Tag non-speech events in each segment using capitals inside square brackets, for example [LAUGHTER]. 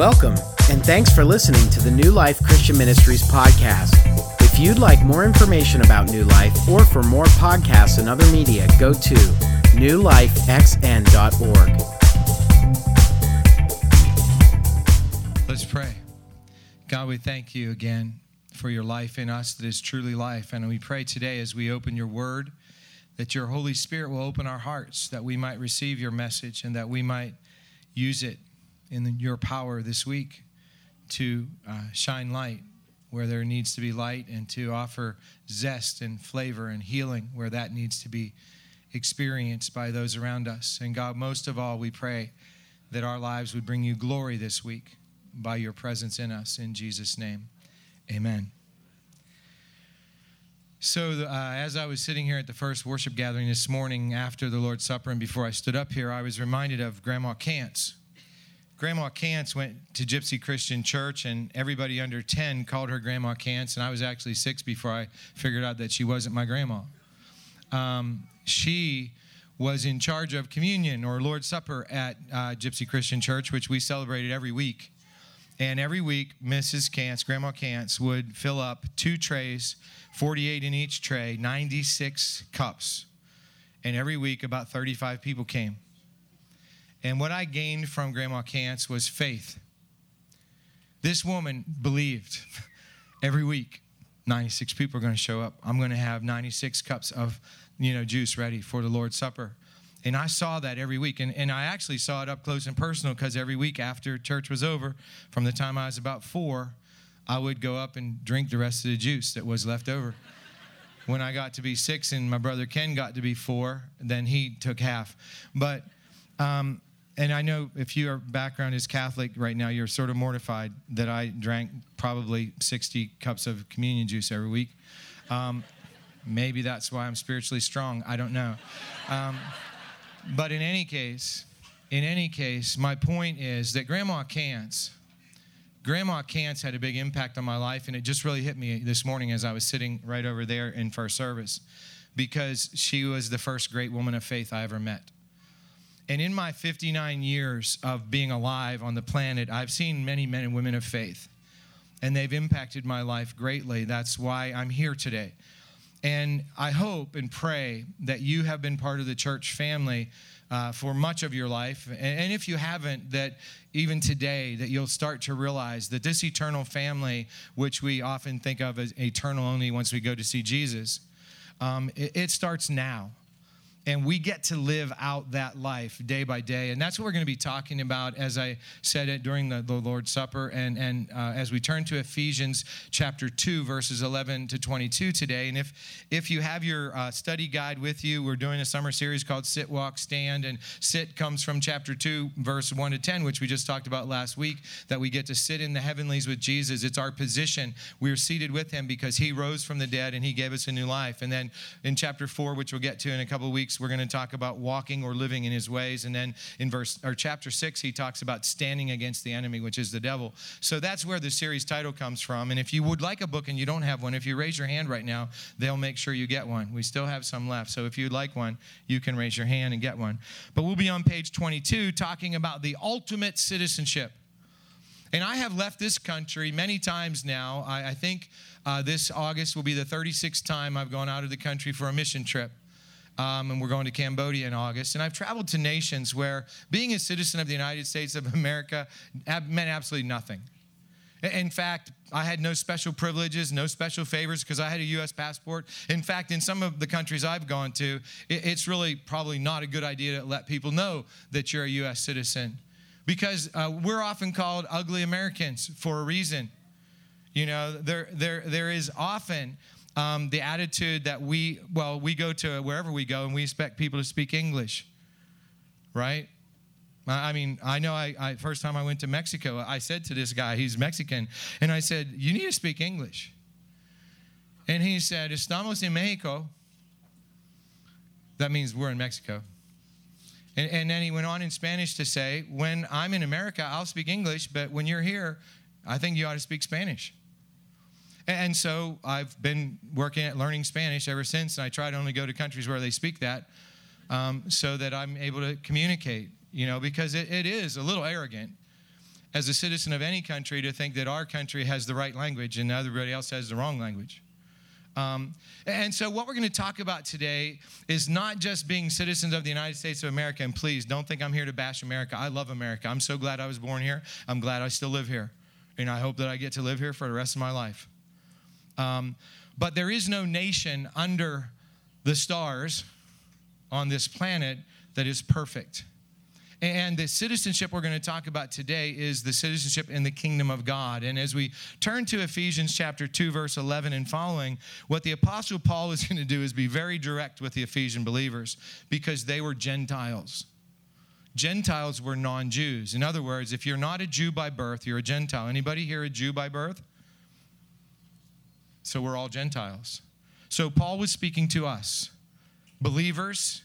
Welcome, and thanks for listening to the New Life Christian Ministries podcast. If you'd like more information about New Life or for more podcasts and other media, go to newlifexn.org. Let's pray. God, we thank you again for your life in us that is truly life. And we pray today as we open your word that your Holy Spirit will open our hearts, that we might receive your message and that we might use it in your power this week to uh, shine light where there needs to be light and to offer zest and flavor and healing where that needs to be experienced by those around us. And God, most of all, we pray that our lives would bring you glory this week by your presence in us. In Jesus' name, amen. So, uh, as I was sitting here at the first worship gathering this morning after the Lord's Supper and before I stood up here, I was reminded of Grandma Cants Grandma Cants went to Gypsy Christian Church, and everybody under 10 called her Grandma Cants, and I was actually six before I figured out that she wasn't my grandma. Um, she was in charge of communion or Lord's Supper at uh, Gypsy Christian Church, which we celebrated every week. And every week, Mrs. Cants, Grandma Cants, would fill up two trays, 48 in each tray, 96 cups. And every week, about 35 people came. And what I gained from Grandma Cants was faith. This woman believed [LAUGHS] every week 96 people are going to show up. I'm going to have 96 cups of, you know, juice ready for the Lord's Supper. And I saw that every week. And, and I actually saw it up close and personal because every week after church was over, from the time I was about four, I would go up and drink the rest of the juice that was left over. [LAUGHS] when I got to be six and my brother Ken got to be four, then he took half. But um, and I know if your background is Catholic right now, you're sort of mortified that I drank probably 60 cups of communion juice every week. Um, maybe that's why I'm spiritually strong. I don't know. Um, but in any case, in any case, my point is that Grandma Cants, Grandma Cants had a big impact on my life, and it just really hit me this morning as I was sitting right over there in first service because she was the first great woman of faith I ever met. And in my 59 years of being alive on the planet, I've seen many men and women of faith, and they've impacted my life greatly. That's why I'm here today. And I hope and pray that you have been part of the church family uh, for much of your life. And, and if you haven't, that even today, that you'll start to realize that this eternal family, which we often think of as eternal only once we go to see Jesus, um, it, it starts now and we get to live out that life day by day. And that's what we're going to be talking about as i said it during the, the lord's supper and, and uh, as we turn to ephesians chapter 2 verses 11 to 22 today. And if if you have your uh, study guide with you we're doing a summer series called sit walk stand. And sit comes from chapter 2 verse 1 to 10 which we just talked about last week that we get to sit in the heavenlies with jesus. It's our position. We're seated with him because he rose from the dead and he gave us a new life. And then in chapter 4 which we'll get to in a couple of weeks we're going to talk about walking or living in his ways. And then in verse or chapter six, he talks about standing against the enemy, which is the devil. So that's where the series title comes from. And if you would like a book and you don't have one, if you raise your hand right now, they'll make sure you get one. We still have some left. So if you'd like one, you can raise your hand and get one. But we'll be on page 22 talking about the ultimate citizenship. And I have left this country many times now. I, I think uh, this August will be the 36th time I've gone out of the country for a mission trip um, and we're going to Cambodia in August. And I've traveled to nations where being a citizen of the United States of America meant absolutely nothing. In fact, I had no special privileges, no special favors because I had a U.S. passport. In fact, in some of the countries I've gone to, it's really probably not a good idea to let people know that you're a U.S. citizen because uh, we're often called ugly Americans for a reason. You know, there, there, there is often um, the attitude that we, well, we go to wherever we go and we expect people to speak English, right? I mean, I know I, I, first time I went to Mexico, I said to this guy, he's Mexican, and I said, You need to speak English. And he said, Estamos en Mexico. That means we're in Mexico. And, and then he went on in Spanish to say, When I'm in America, I'll speak English, but when you're here, I think you ought to speak Spanish. And so I've been working at learning Spanish ever since, and I try to only go to countries where they speak that um, so that I'm able to communicate, you know, because it, it is a little arrogant. as a citizen of any country to think that our country has the right language and everybody else has the wrong language. Um, and so, what we're going to talk about today is not just being citizens of the United States of America. And please don't think I'm here to bash America. I love America. I'm so glad I was born here. I'm glad I still live here. And I hope that I get to live here for the rest of my life. Um, but there is no nation under the stars on this planet that is perfect. And the citizenship we're going to talk about today is the citizenship in the kingdom of God. And as we turn to Ephesians chapter 2, verse 11 and following, what the Apostle Paul is [LAUGHS] going to do is be very direct with the Ephesian believers because they were Gentiles. Gentiles were non Jews. In other words, if you're not a Jew by birth, you're a Gentile. Anybody here a Jew by birth? So we're all Gentiles. So Paul was speaking to us, believers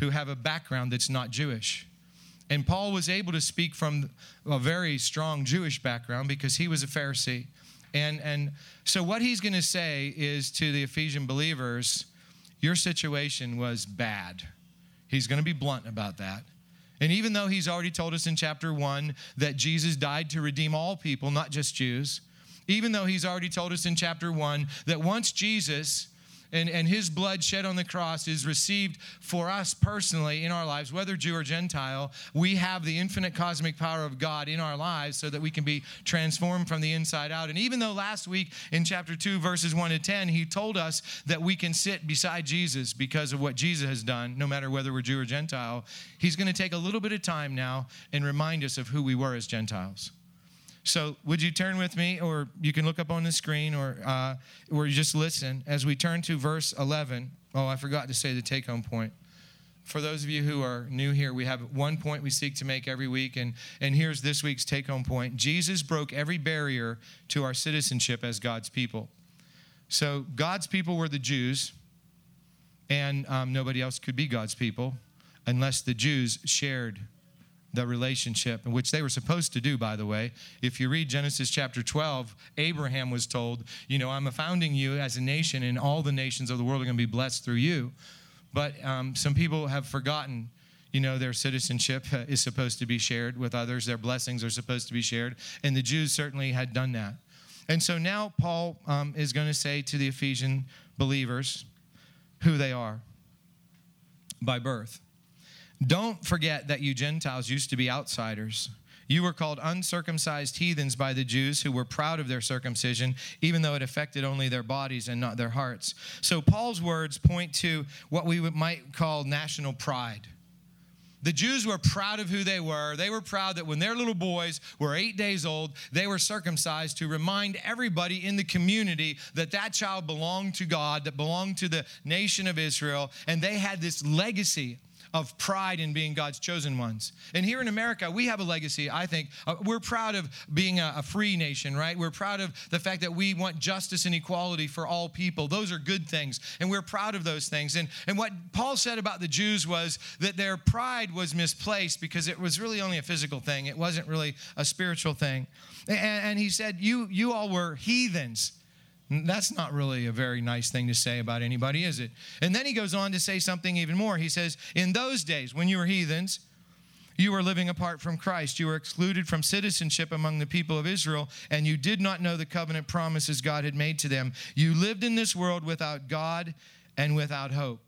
who have a background that's not Jewish. And Paul was able to speak from a very strong Jewish background because he was a Pharisee. And, and so, what he's going to say is to the Ephesian believers, your situation was bad. He's going to be blunt about that. And even though he's already told us in chapter one that Jesus died to redeem all people, not just Jews, even though he's already told us in chapter one that once Jesus and, and his blood shed on the cross is received for us personally in our lives, whether Jew or Gentile, we have the infinite cosmic power of God in our lives so that we can be transformed from the inside out. And even though last week in chapter 2, verses 1 to 10, he told us that we can sit beside Jesus because of what Jesus has done, no matter whether we're Jew or Gentile, he's going to take a little bit of time now and remind us of who we were as Gentiles. So, would you turn with me, or you can look up on the screen, or uh, or just listen as we turn to verse 11. Oh, I forgot to say the take home point. For those of you who are new here, we have one point we seek to make every week, and, and here's this week's take home point Jesus broke every barrier to our citizenship as God's people. So, God's people were the Jews, and um, nobody else could be God's people unless the Jews shared the relationship, which they were supposed to do, by the way. If you read Genesis chapter 12, Abraham was told, You know, I'm founding you as a nation, and all the nations of the world are going to be blessed through you. But um, some people have forgotten you know, their citizenship [LAUGHS] is supposed to be shared with others, their blessings are supposed to be shared. And the Jews certainly had done that. And so now Paul um, is going to say to the Ephesian believers who they are by birth. Don't forget that you Gentiles used to be outsiders. You were called uncircumcised heathens by the Jews who were proud of their circumcision, even though it affected only their bodies and not their hearts. So, Paul's words point to what we might call national pride. The Jews were proud of who they were. They were proud that when their little boys were eight days old, they were circumcised to remind everybody in the community that that child belonged to God, that belonged to the nation of Israel, and they had this legacy of pride in being God's chosen ones. And here in America, we have a legacy, I think. Uh, we're proud of being a, free nation, right? We're proud of the fact that we want justice and equality for all people. Those are good things, and we're proud of those things. And, and what Paul said about the Jews was that their pride was misplaced because it was really only a physical thing, it wasn't really a spiritual thing. And, and he said, you, you all were heathens. That's not really a very nice thing to say about anybody, is it? And then he goes on to say something even more. He says, In those days, when you were heathens, you were living apart from Christ. You were excluded from citizenship among the people of Israel, and you did not know the covenant promises God had made to them. You lived in this world without God and without hope.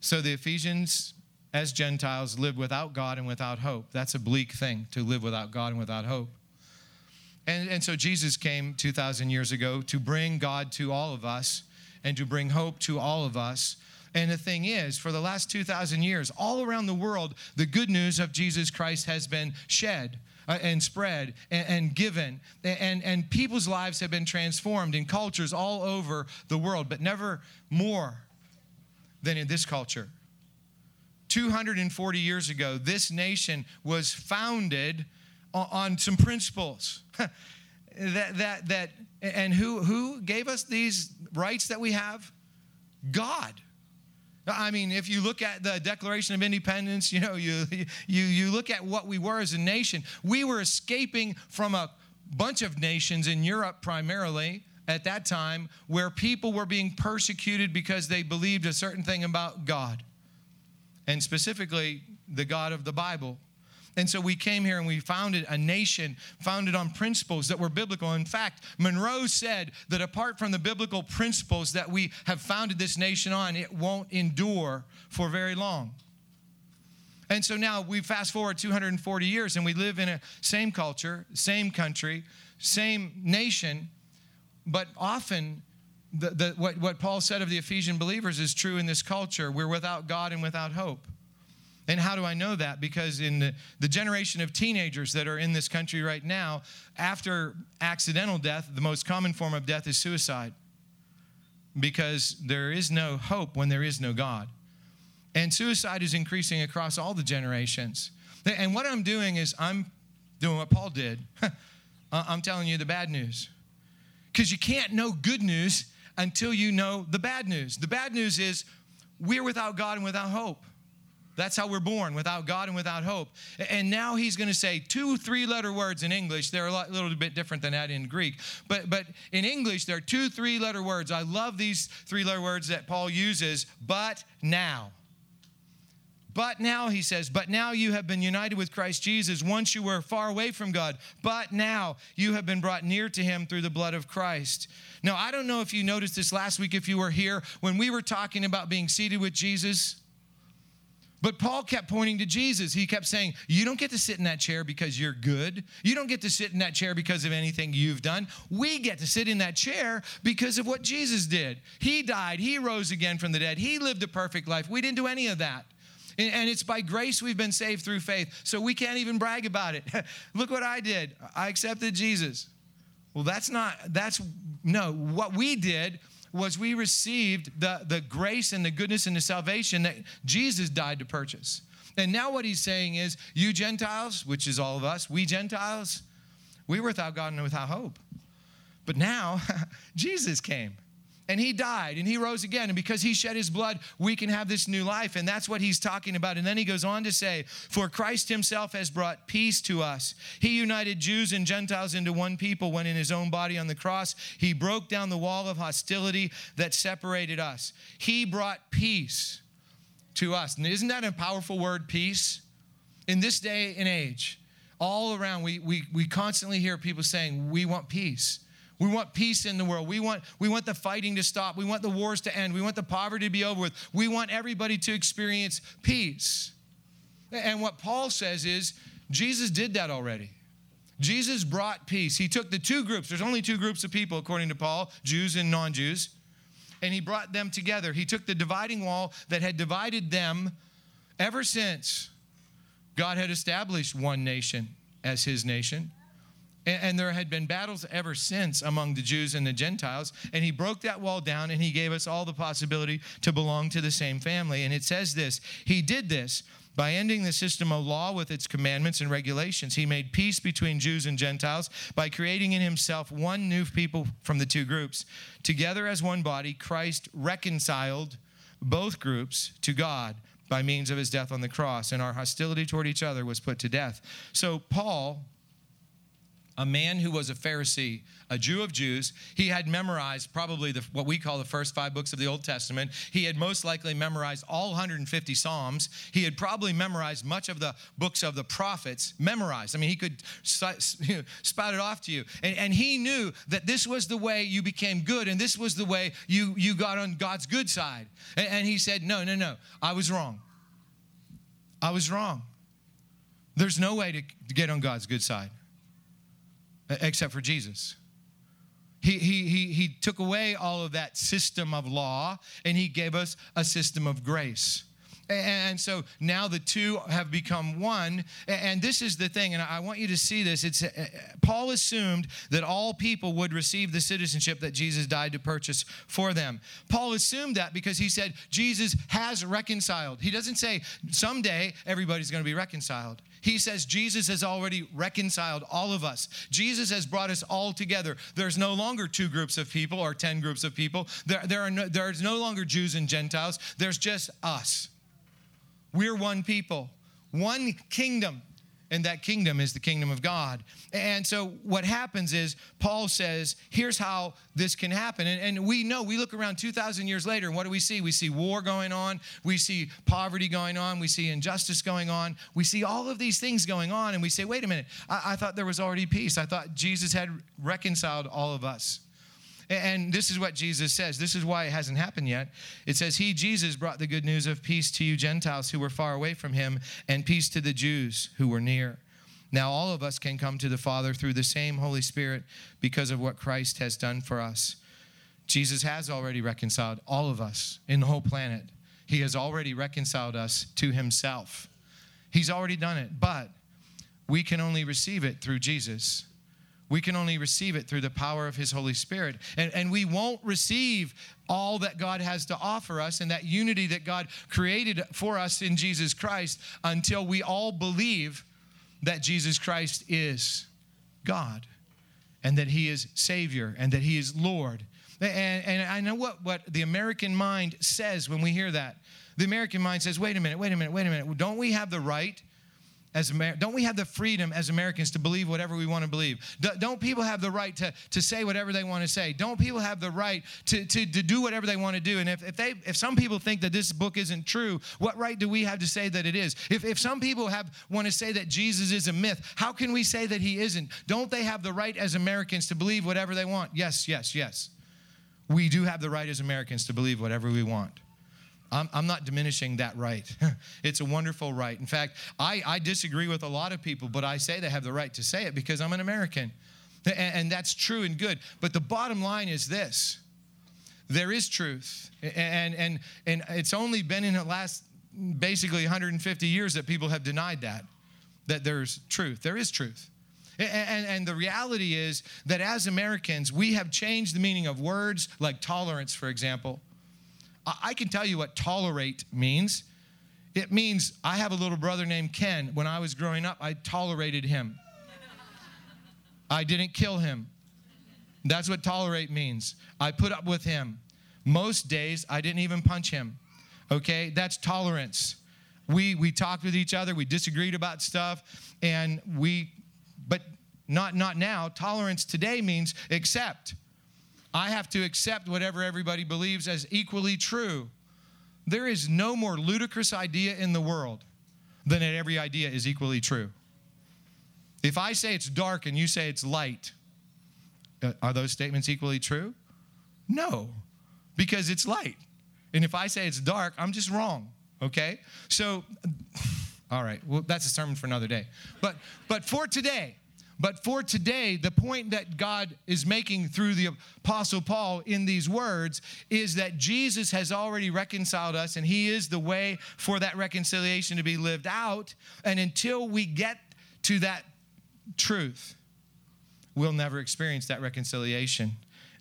So the Ephesians, as Gentiles, lived without God and without hope. That's a bleak thing to live without God and without hope. And, and so Jesus came 2,000 years ago to bring God to all of us and to bring hope to all of us. And the thing is, for the last 2,000 years, all around the world, the good news of Jesus Christ has been shed. Uh, and spread and, given. And, and people's lives have been transformed in cultures all over the world, but never more than in this culture. 240 years ago, this nation was founded on some principles. [LAUGHS] That that that and who who gave us these rights that we have? God. I mean if you look at the declaration of independence you know you you you look at what we were as a nation. We were escaping from a bunch of nations in europe primarily at that time where people were being persecuted because they believed a certain thing about god and specifically the god of the bible And so we came here and we founded a nation founded on principles that were biblical. In fact, Monroe said that apart from the biblical principles that we have founded this nation on, it won't endure for very long. And so now we fast forward 240 years and we live in a same culture, same country, same nation, but often the, the, what, what Paul said of the Ephesian believers is true in this culture. We're without God and without hope. And how do I know that? Because in the, the generation of teenagers that are in this country right now, after accidental death, the most common form of death is suicide. Because there is no hope when there is no God. And suicide is increasing across all the generations. And what I'm doing is I'm doing what Paul did. [LAUGHS] I'm telling you the bad news. Because you can't know good news until you know the bad news. The bad news is we're without God and without hope. That's how we're born, without God and without hope. And now he's going to say two three letter words in English. They're a little bit different than that in Greek. But, but in English, there are two three letter words. I love these three letter words that Paul uses, but now. But now, he says, but now you have been united with Christ Jesus. Once you were far away from God, but now you have been brought near to him through the blood of Christ. Now, I don't know if you noticed this last week if you were here when we were talking about being seated with Jesus. But Paul kept pointing to Jesus. He kept saying, You don't get to sit in that chair because you're good. You don't get to sit in that chair because of anything you've done. We get to sit in that chair because of what Jesus did. He died, He rose again from the dead, He lived a perfect life. We didn't do any of that. And it's by grace we've been saved through faith. So we can't even brag about it. [LAUGHS] Look what I did. I accepted Jesus. Well, that's not, that's, no, what we did was we received the, the grace and the goodness and the salvation that Jesus died to purchase. And now what he's saying is, you Gentiles, which is all of us, we Gentiles, we were without God and without hope. But now [LAUGHS] Jesus came and he died and he rose again. And because he shed his blood, we can have this new life. And that's what he's talking about. And then he goes on to say, For Christ himself has brought peace to us. He united Jews and Gentiles into one people when in his own body on the cross, he broke down the wall of hostility that separated us. He brought peace to us. And isn't that a powerful word, peace? In this day and age, all around, we, we, we constantly hear people saying, We want peace. We want peace in the world. We want, we want the fighting to stop. We want the wars to end. We want the poverty to be over with. We want everybody to experience peace. And what Paul says is Jesus did that already. Jesus brought peace. He took the two groups, there's only two groups of people, according to Paul Jews and non Jews, and he brought them together. He took the dividing wall that had divided them ever since God had established one nation as his nation. And, there had been battles ever since among the Jews and the Gentiles. And he broke that wall down and he gave us all the possibility to belong to the same family. And it says this He did this by ending the system of law with its commandments and regulations. He made peace between Jews and Gentiles by creating in himself one new people from the two groups. Together as one body, Christ reconciled both groups to God by means of his death on the cross, and our hostility toward each other was put to death. So, Paul a man who was a Pharisee, a Jew of Jews. He had memorized probably the, what we call the first five books of the Old Testament. He had most likely memorized all 150 Psalms. He had probably memorized much of the books of the prophets, memorized. I mean, he could [LAUGHS] spout it off to you. And, and he knew that this was the way you became good and this was the way you, you got on God's good side. And, and he said, No, no, no, I was wrong. I was wrong. There's no way to, to get on God's good side except for Jesus. He, he, he, he took away all of that system of law and he gave us a system of grace. And so now the two have become one. And this is the thing, and I want you to see this. It's Paul assumed that all people would receive the citizenship that Jesus died to purchase for them. Paul assumed that because he said Jesus has reconciled. He doesn't say someday everybody's going to be reconciled. He says Jesus has already reconciled all of us. Jesus has brought us all together. There's no longer two groups of people or 10 groups of people. There, there are no, there's no longer Jews and Gentiles. There's just us. We're one people, one kingdom. and that kingdom is the kingdom of God. And so what happens is Paul says, here's how this can happen. And, and, we know, we look around 2,000 years later, and what do we see? We see war going on, we see poverty going on, we see injustice going on, we see all of these things going on, and we say, wait a minute, I, I thought there was already peace. I thought Jesus had reconciled all of us. And this is what Jesus says. This is why it hasn't happened yet. It says, He, Jesus, brought the good news of peace to you Gentiles who were far away from him, and peace to the Jews who were near. Now, all of us can come to the Father through the same Holy Spirit because of what Christ has done for us. Jesus has already reconciled all of us in the whole planet. He has already reconciled us to Himself. He's already done it, but we can only receive it through Jesus. We can only receive it through the power of His Holy Spirit. And, and we won't receive all that God has to offer us and that unity that God created for us in Jesus Christ until we all believe that Jesus Christ is God and that He is Savior and that He is Lord. And, and I know what, what the American mind says when we hear that. The American mind says, wait a minute, wait a minute, wait a minute. Don't we have the right as Amer- don't we have the freedom as Americans to believe whatever we want to believe? D- don't people have the right to, to say whatever they want to say? Don't people have the right to, to, to do whatever they want to do? And if, if, they, if some people think that this book isn't true, what right do we have to say that it is? If, if some people have want to say that Jesus is a myth, how can we say that he isn't? Don't they have the right as Americans to believe whatever they want? Yes, yes, yes. We do have the right as Americans to believe whatever we want. I'm, I'm not diminishing that right. [LAUGHS] it's a wonderful right. In fact, I, I disagree with a lot of people, but I say they have the right to say it because I'm an American. And, and that's true and good. But the bottom line is this there is truth. And, and, and it's only been in the last basically 150 years that people have denied that, that there's truth. There is truth. And, and, the reality is that as Americans, we have changed the meaning of words like tolerance, for example. I can tell you what tolerate means. It means I have a little brother named Ken. When I was growing up, I tolerated him. I didn't kill him. That's what tolerate means. I put up with him. Most days, I didn't even punch him. Okay? That's tolerance. We, we talked with each other, we disagreed about stuff, and we, but not, not now. Tolerance today means accept. I have to accept whatever everybody believes as equally true. There is no more ludicrous idea in the world than that every idea is equally true. If I say it's dark and you say it's light, uh, are those statements equally true? No, because it's light. And if I say it's dark, I'm just wrong, okay? So, [SIGHS] all right, well, that's a sermon for another day. But, but for today, but for today, the point that God is making through the Apostle Paul in these words is that Jesus has already reconciled us and he is the way for that reconciliation to be lived out. And until we get to that truth, we'll never experience that reconciliation.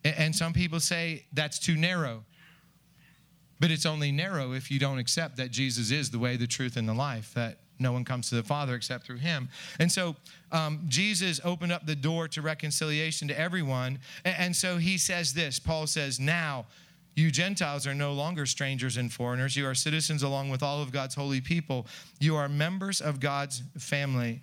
And some people say that's too narrow. But it's only narrow if you don't accept that Jesus is the way, the truth, and the life, that no one comes to the Father except through him. And so um, Jesus opened up the door to reconciliation to everyone. And, and so he says this Paul says, Now, you Gentiles are no longer strangers and foreigners. You are citizens along with all of God's holy people. You are members of God's family.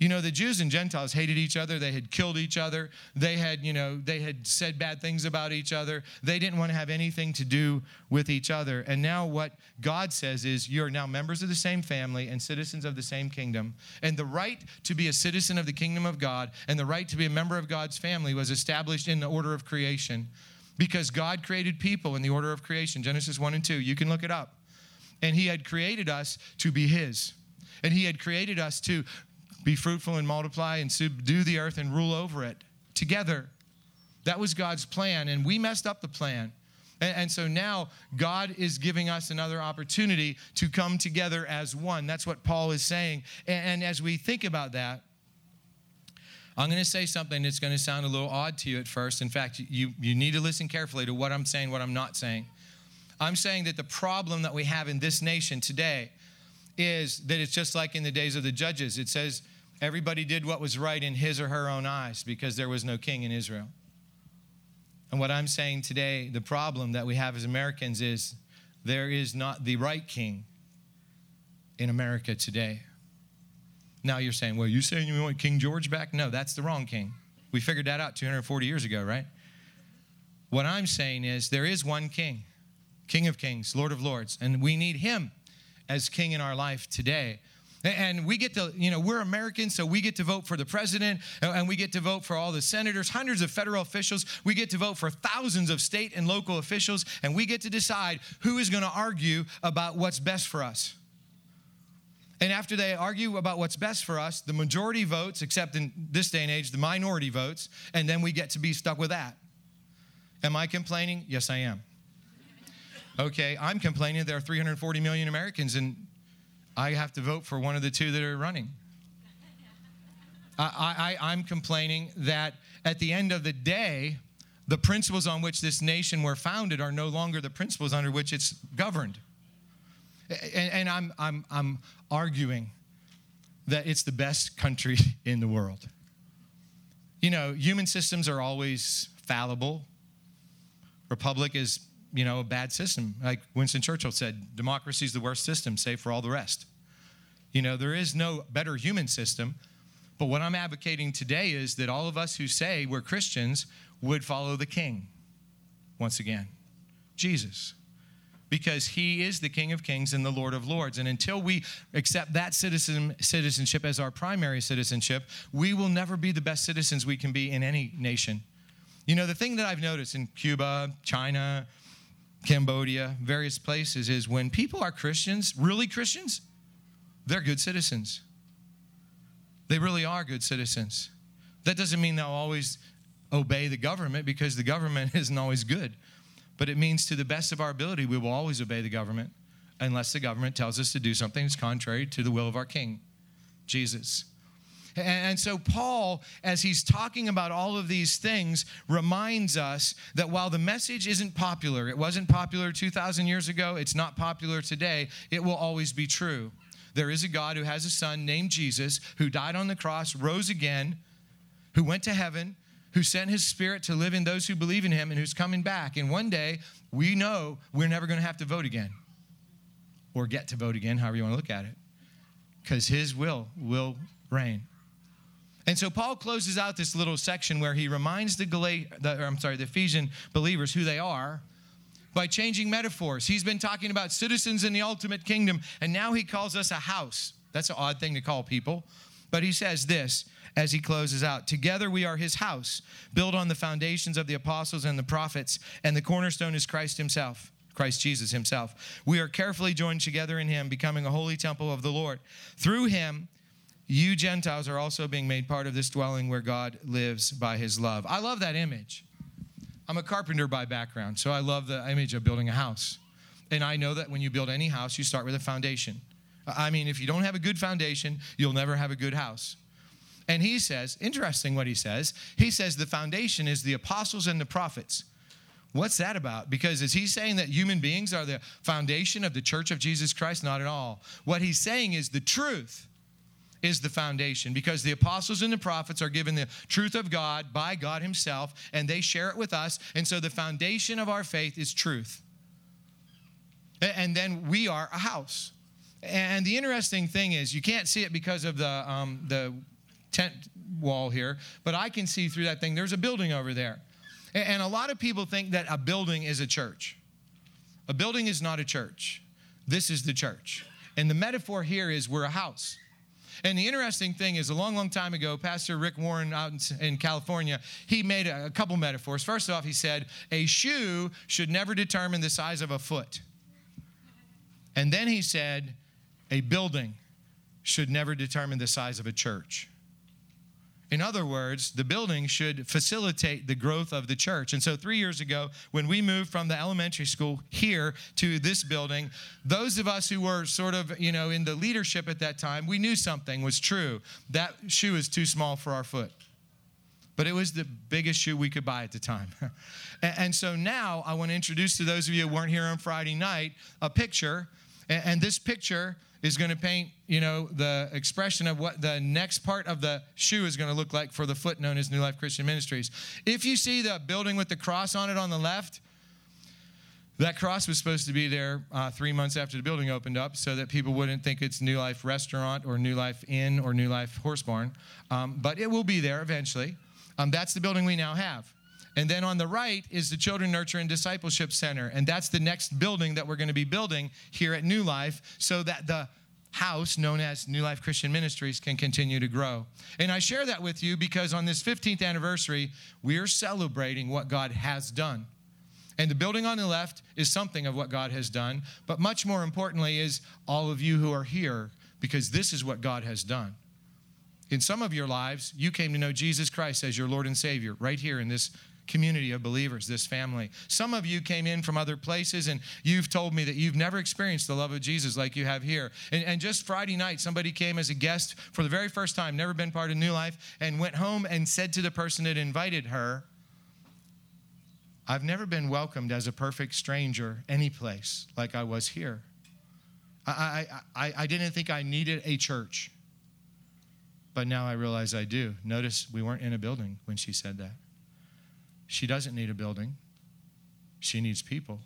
You know, the Jews and Gentiles hated each other. They had killed each other. They had, you know, they had said bad things about each other. They didn't want to have anything to do with each other. And now what God says is you're now members of the same family and citizens of the same kingdom. And the right to be a citizen of the kingdom of God and the right to be a member of God's family was established in the order of creation because God created people in the order of creation. Genesis 1 and 2. You can look it up. And he had created us to be his. And he had created us to be fruitful and multiply and subdue the earth and rule over it together. That was God's plan, and we messed up the plan. And, and, so now God is giving us another opportunity to come together as one. That's what Paul is saying. And, and as we think about that, I'm going to say something that's going to sound a little odd to you at first. In fact, you, you need to listen carefully to what I'm saying, what I'm not saying. I'm saying that the problem that we have in this nation today is that it's just like in the days of the judges. It says, Everybody did what was right in his or her own eyes because there was no king in Israel. And what I'm saying today, the problem that we have as Americans is there is not the right king in America today. Now you're saying, well, you saying you want King George back? No, that's the wrong king. We figured that out 240 years ago, right? What I'm saying is there is one king, King of Kings, Lord of Lords, and we need him as king in our life today. And we get to, you know, we're Americans, so we get to vote for the president and we get to vote for all the senators, hundreds of federal officials. We get to vote for thousands of state and local officials, and we get to decide who is going to argue about what's best for us. And after they argue about what's best for us, the majority votes, except in this day and age, the minority votes, and then we get to be stuck with that. Am I complaining? Yes, I am. Okay, I'm complaining there are 340 million Americans and I have to vote for one of the two that are running. I, I, I'm complaining that at the end of the day, the principles on which this nation were founded are no longer the principles under which it's governed. And, and I'm, I'm, I'm arguing that it's the best country [LAUGHS] in the world. You know, human systems are always fallible. Republic is you know, a bad system. Like Winston Churchill said, democracy is the worst system, save for all the rest. You know, there is no better human system. But what I'm advocating today is that all of us who say we're Christians would follow the King once again, Jesus. Because he is the King of Kings and the Lord of Lords. And until we accept that citizen, citizenship as our primary citizenship, we will never be the best citizens we can be in any nation. You know, the thing that I've noticed in Cuba, China, Cambodia, various places, is when people are Christians, really Christians, they're good citizens. They really are good citizens. That doesn't mean they'll always obey the government because the government [LAUGHS] isn't always good. But it means to the best of our ability, we will always obey the government unless the government tells us to do something that's contrary to the will of our King, Jesus. And so, Paul, as he's talking about all of these things, reminds us that while the message isn't popular, it wasn't popular 2,000 years ago, it's not popular today, it will always be true. There is a God who has a son named Jesus who died on the cross, rose again, who went to heaven, who sent his spirit to live in those who believe in him, and who's coming back. And one day, we know we're never going to have to vote again or get to vote again, however you want to look at it, because his will will reign. And so Paul closes out this little section where he reminds the, Gal- the I'm sorry, the Ephesian believers who they are by changing metaphors. He's been talking about citizens in the ultimate kingdom, and now he calls us a house. That's an odd thing to call people. But he says this as he closes out Together we are his house, built on the foundations of the apostles and the prophets, and the cornerstone is Christ himself. Christ Jesus himself. We are carefully joined together in him, becoming a holy temple of the Lord. Through him, you Gentiles are also being made part of this dwelling where God lives by his love. I love that image. I'm a carpenter by background, so I love the image of building a house. And I know that when you build any house, you start with a foundation. I mean, if you don't have a good foundation, you'll never have a good house. And he says, interesting what he says. He says the foundation is the apostles and the prophets. What's that about? Because is he saying that human beings are the foundation of the church of Jesus Christ? Not at all. What he's saying is the truth is the foundation because the apostles and the prophets are given the truth of God by God Himself and they share it with us. And so the foundation of our faith is truth. And then we are a house. And the interesting thing is, you can't see it because of the, um, the tent wall here, but I can see through that thing. There's a building over there. And a lot of people think that a building is a church. A building is not a church. This is the church. And the metaphor here is we're a house. And the interesting thing is, a long, long time ago, Pastor Rick Warren out in, California, he made a, a couple metaphors. First off, he said, a shoe should never determine the size of a foot. And then he said, a building should never determine the size of a church. In other words, the building should facilitate the growth of the church. And so, three years ago, when we moved from the elementary school here to this building, those of us who were sort of, you know, in the leadership at that time, we knew something was true. That shoe is too small for our foot. But it was the biggest shoe we could buy at the time. [LAUGHS] and so now I want to introduce to those of you who weren't here on Friday night a picture. And this picture is going to paint, you know, the expression of what the next part of the shoe is going to look like for the foot known as New Life Christian Ministries. If you see the building with the cross on it on the left, That cross was supposed to be there uh, three months after the building opened up so that people wouldn't think it's New Life Restaurant or New Life Inn or New Life Horse Barn. Um, but it will be there eventually. Um, that's the building we now have. And then on the right is the Children Nurture and Discipleship Center. And that's the next building that we're going to be building here at New Life so that the house known as New Life Christian Ministries can continue to grow. And I share that with you because on this 15th anniversary, we're celebrating what God has done. And the building on the left is something of what God has done, but much more importantly is all of you who are here because this is what God has done. In some of your lives, you came to know Jesus Christ as your Lord and Savior right here in this community of believers, this family. Some of you came in from other places and you've told me that you've never experienced the love of Jesus like you have here. And, and, just Friday night, somebody came as a guest for the very first time, never been part of New Life, and went home and said to the person that invited her, I've never been welcomed as a perfect stranger any place like I was here. I, I, I, I didn't think I needed a church, but now I realize I do. Notice we weren't in a building when she said that. She doesn't need a building, she needs people,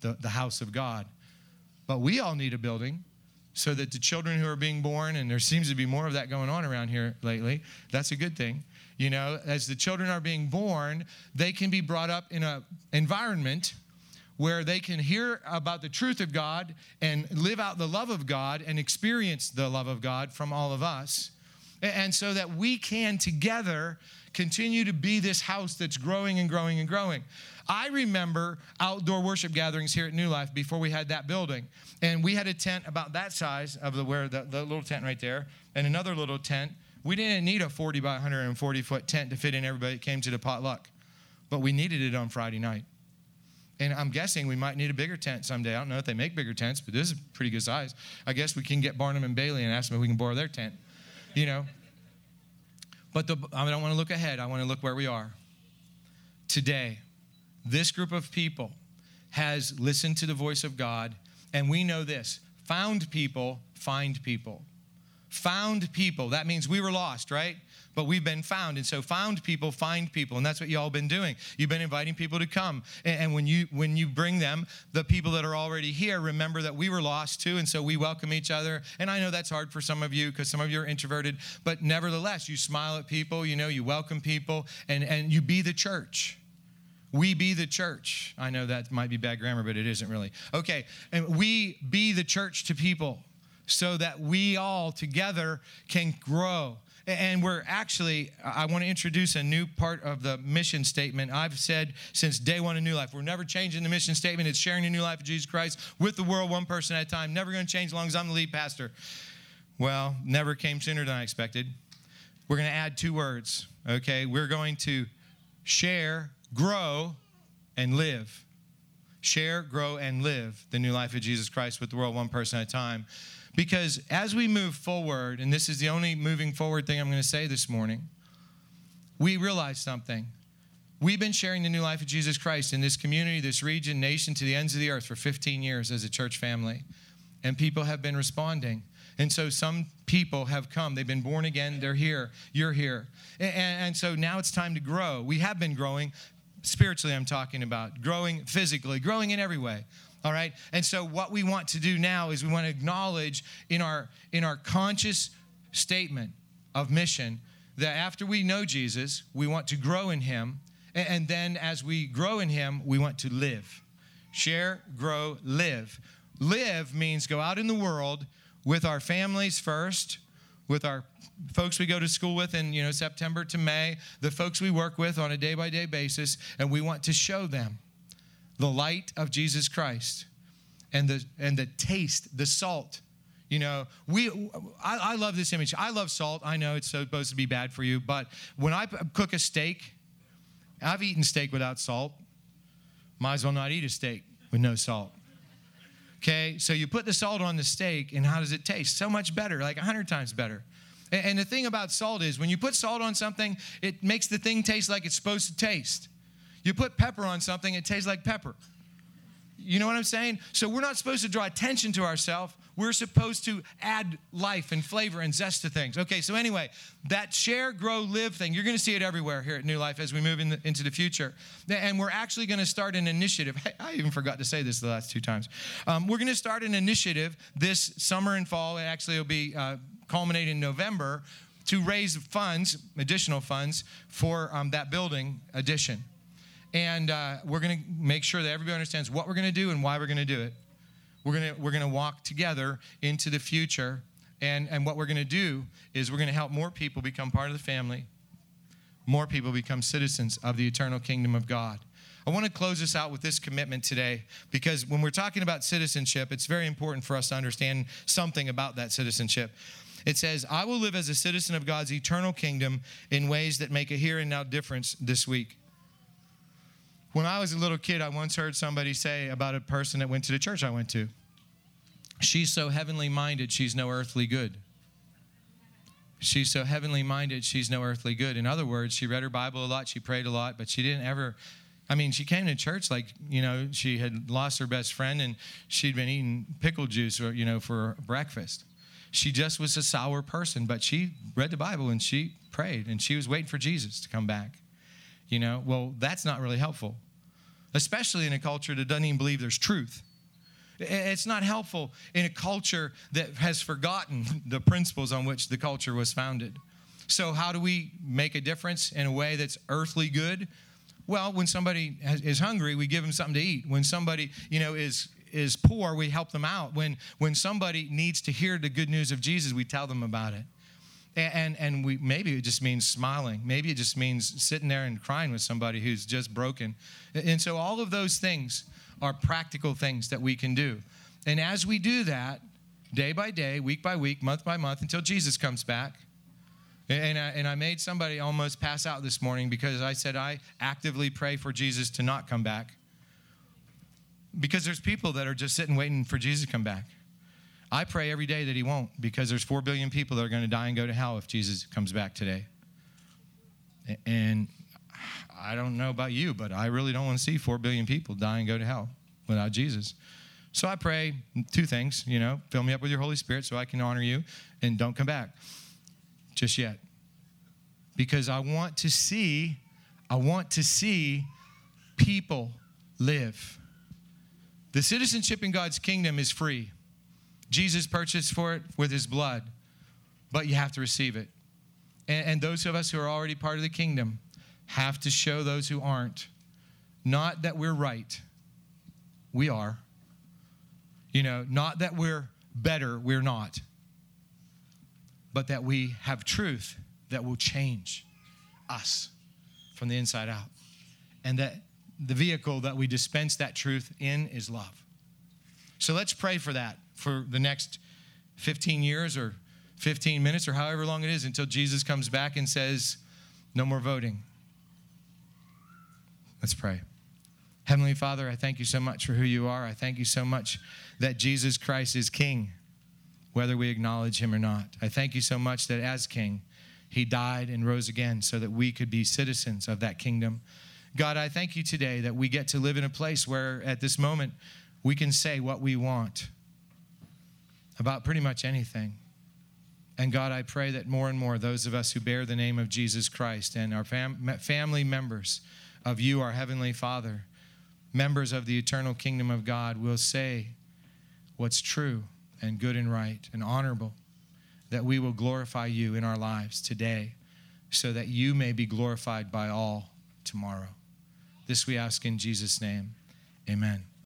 the, the house of God. But we all need a building so that the children who are being born, and there seems to be more of that going on around here lately, that's a good thing. You know, as the children are being born, they can be brought up in an environment where they can hear about the truth of God and live out the love of God and experience the love of God from all of us. And so that we can together continue to be this house that's growing and growing and growing. I remember outdoor worship gatherings here at New Life before we had that building. And we had a tent about that size of the where the, the little tent right there, and another little tent. We didn't need a 40 by 140 foot tent to fit in everybody that came to the potluck, but we needed it on Friday night. And I'm guessing we might need a bigger tent someday. I don't know if they make bigger tents, but this is pretty good size. I guess we can get Barnum and Bailey and ask them if we can borrow their tent. You know, but the, I don't want to look ahead, I want to look where we are. Today, this group of people has listened to the voice of God, and we know this found people find people. Found people, that means we were lost, right? But we've been found. And so found people find people, and that's what y'all been doing. You've been inviting people to come. And when you when you bring them, the people that are already here, remember that we were lost too, and so we welcome each other. And I know that's hard for some of you because some of you are introverted, but nevertheless, you smile at people, you know, you welcome people, and, and you be the church. We be the church. I know that might be bad grammar, but it isn't really. Okay, and we be the church to people so that we all together can grow and we're actually, I want to introduce a new part of the mission statement. I've said since day one of New Life, we're never changing the mission statement. It's sharing the new life of Jesus Christ with the world, one person at a time. Never going to change as long as I'm the lead pastor. Well, never came sooner than I expected. We're going to add two words, okay? We're going to share, grow, and live. Share, grow, and live the new life of Jesus Christ with the world, one person at a time. Because as we move forward, and this is the only moving forward thing I'm going to say this morning, we realize something. We've been sharing the new life of Jesus Christ in this community, this region, nation, to the ends of the earth for 15 years as a church family. And people have been responding. And so some people have come. They've been born again. They're here. You're here. And, and, so now it's time to grow. We have been growing. Spiritually, I'm talking about growing physically, growing in every way all right? And so what we want to do now is we want to acknowledge in our in our conscious statement of mission that after we know jesus we want to grow in him and then as we grow in him we want to live. Share grow live. Live means go out in the world with our families first with our folks we go to school with in you know september to may the folks we work with on a day by day basis and we want to show them the light of Jesus Christ and the and the taste, the salt. You know, we I, I love this image. I love salt. I know it's supposed to be bad for you, but when I cook a steak, I've eaten steak without salt. Might as well not eat a steak with no salt. Okay, so you put the salt on the steak, and how does it taste? So much better, like a hundred times better. And the thing about salt is, when you put salt on something, it makes the thing taste like it's supposed to taste. You put pepper on something, it tastes like pepper. You know what I'm saying? So we're not supposed to draw attention to ourselves. we're supposed to add life and flavor and zest to things. Okay, so anyway, that share, grow, live thing, you're going to see it everywhere here at New Life as we move in the, into the future. And we're actually going to start an initiative. [LAUGHS] I even forgot to say this the last two times. Um, we're going to start an initiative this summer and fall. It actually will be uh, culminate in November to raise funds, additional funds, for um, that building addition. And uh, we're going to make sure that everybody understands what we're going to do and why we're going to do it. We're going to we're going to walk together into the future. And, and what we're going to do is we're going to help more people become part of the family, more people become citizens of the eternal kingdom of God. I want to close this out with this commitment today because when we're talking about citizenship, it's very important for us to understand something about that citizenship. It says, I will live as a citizen of God's eternal kingdom in ways that make a here and now difference this week. When I was a little kid, I once heard somebody say about a person that went to the church I went to She's so heavenly minded, she's no earthly good. She's so heavenly minded, she's no earthly good. In other words, she read her Bible a lot, she prayed a lot, but she didn't ever I mean, she came to church like, you know, she had lost her best friend and she'd been eating pickle juice, or, you know, for breakfast. She just was a sour person, but she read the Bible and she prayed and she was waiting for Jesus to come back. You know, well, that's not really helpful, especially in a culture that doesn't even believe there's truth. It's not helpful in a culture that has forgotten [LAUGHS] the principles on which the culture was founded. So, how do we make a difference in a way that's earthly good? Well, when somebody is hungry, we give them something to eat. When somebody, you know, is is poor, we help them out. When when somebody needs to hear the good news of Jesus, we tell them about it. And, and, we maybe it just means smiling. Maybe it just means sitting there and crying with somebody who's just broken. And so all of those things are practical things that we can do. And as we do that, day by day, week by week, month by month, until Jesus comes back. And I, and I made somebody almost pass out this morning because I said I actively pray for Jesus to not come back. Because there's people that are just sitting waiting for Jesus to come back. I pray every day that he won't because there's 4 billion people that are going to die and go to hell if Jesus comes back today. And I don't know about you, but I really don't want to see 4 billion people die and go to hell without Jesus. So I pray two things, you know, fill me up with your Holy Spirit so I can honor you and don't come back just yet. Because I want to see, I want to see people live. The citizenship in God's kingdom is free. Jesus purchased for it with his blood, but you have to receive it. And, and, those of us who are already part of the kingdom have to show those who aren't, not that we're right, we are. You know, not that we're better, we're not, but that we have truth that will change us from the inside out. And that the vehicle that we dispense that truth in is love. So let's pray for that for the next 15 years or 15 minutes or however long it is until Jesus comes back and says, No more voting. Let's pray. Heavenly Father, I thank you so much for who you are. I thank you so much that Jesus Christ is King, whether we acknowledge him or not. I thank you so much that as King, he died and rose again so that we could be citizens of that kingdom. God, I thank you today that we get to live in a place where at this moment we can say what we want about pretty much anything. And God, I pray that more and more those of us who bear the name of Jesus Christ and our fam- family members of you, our Heavenly Father, members of the eternal kingdom of God, will say what's true and good and right and honorable, that we will glorify you in our lives today so that you may be glorified by all tomorrow. This we ask in Jesus' name. Amen.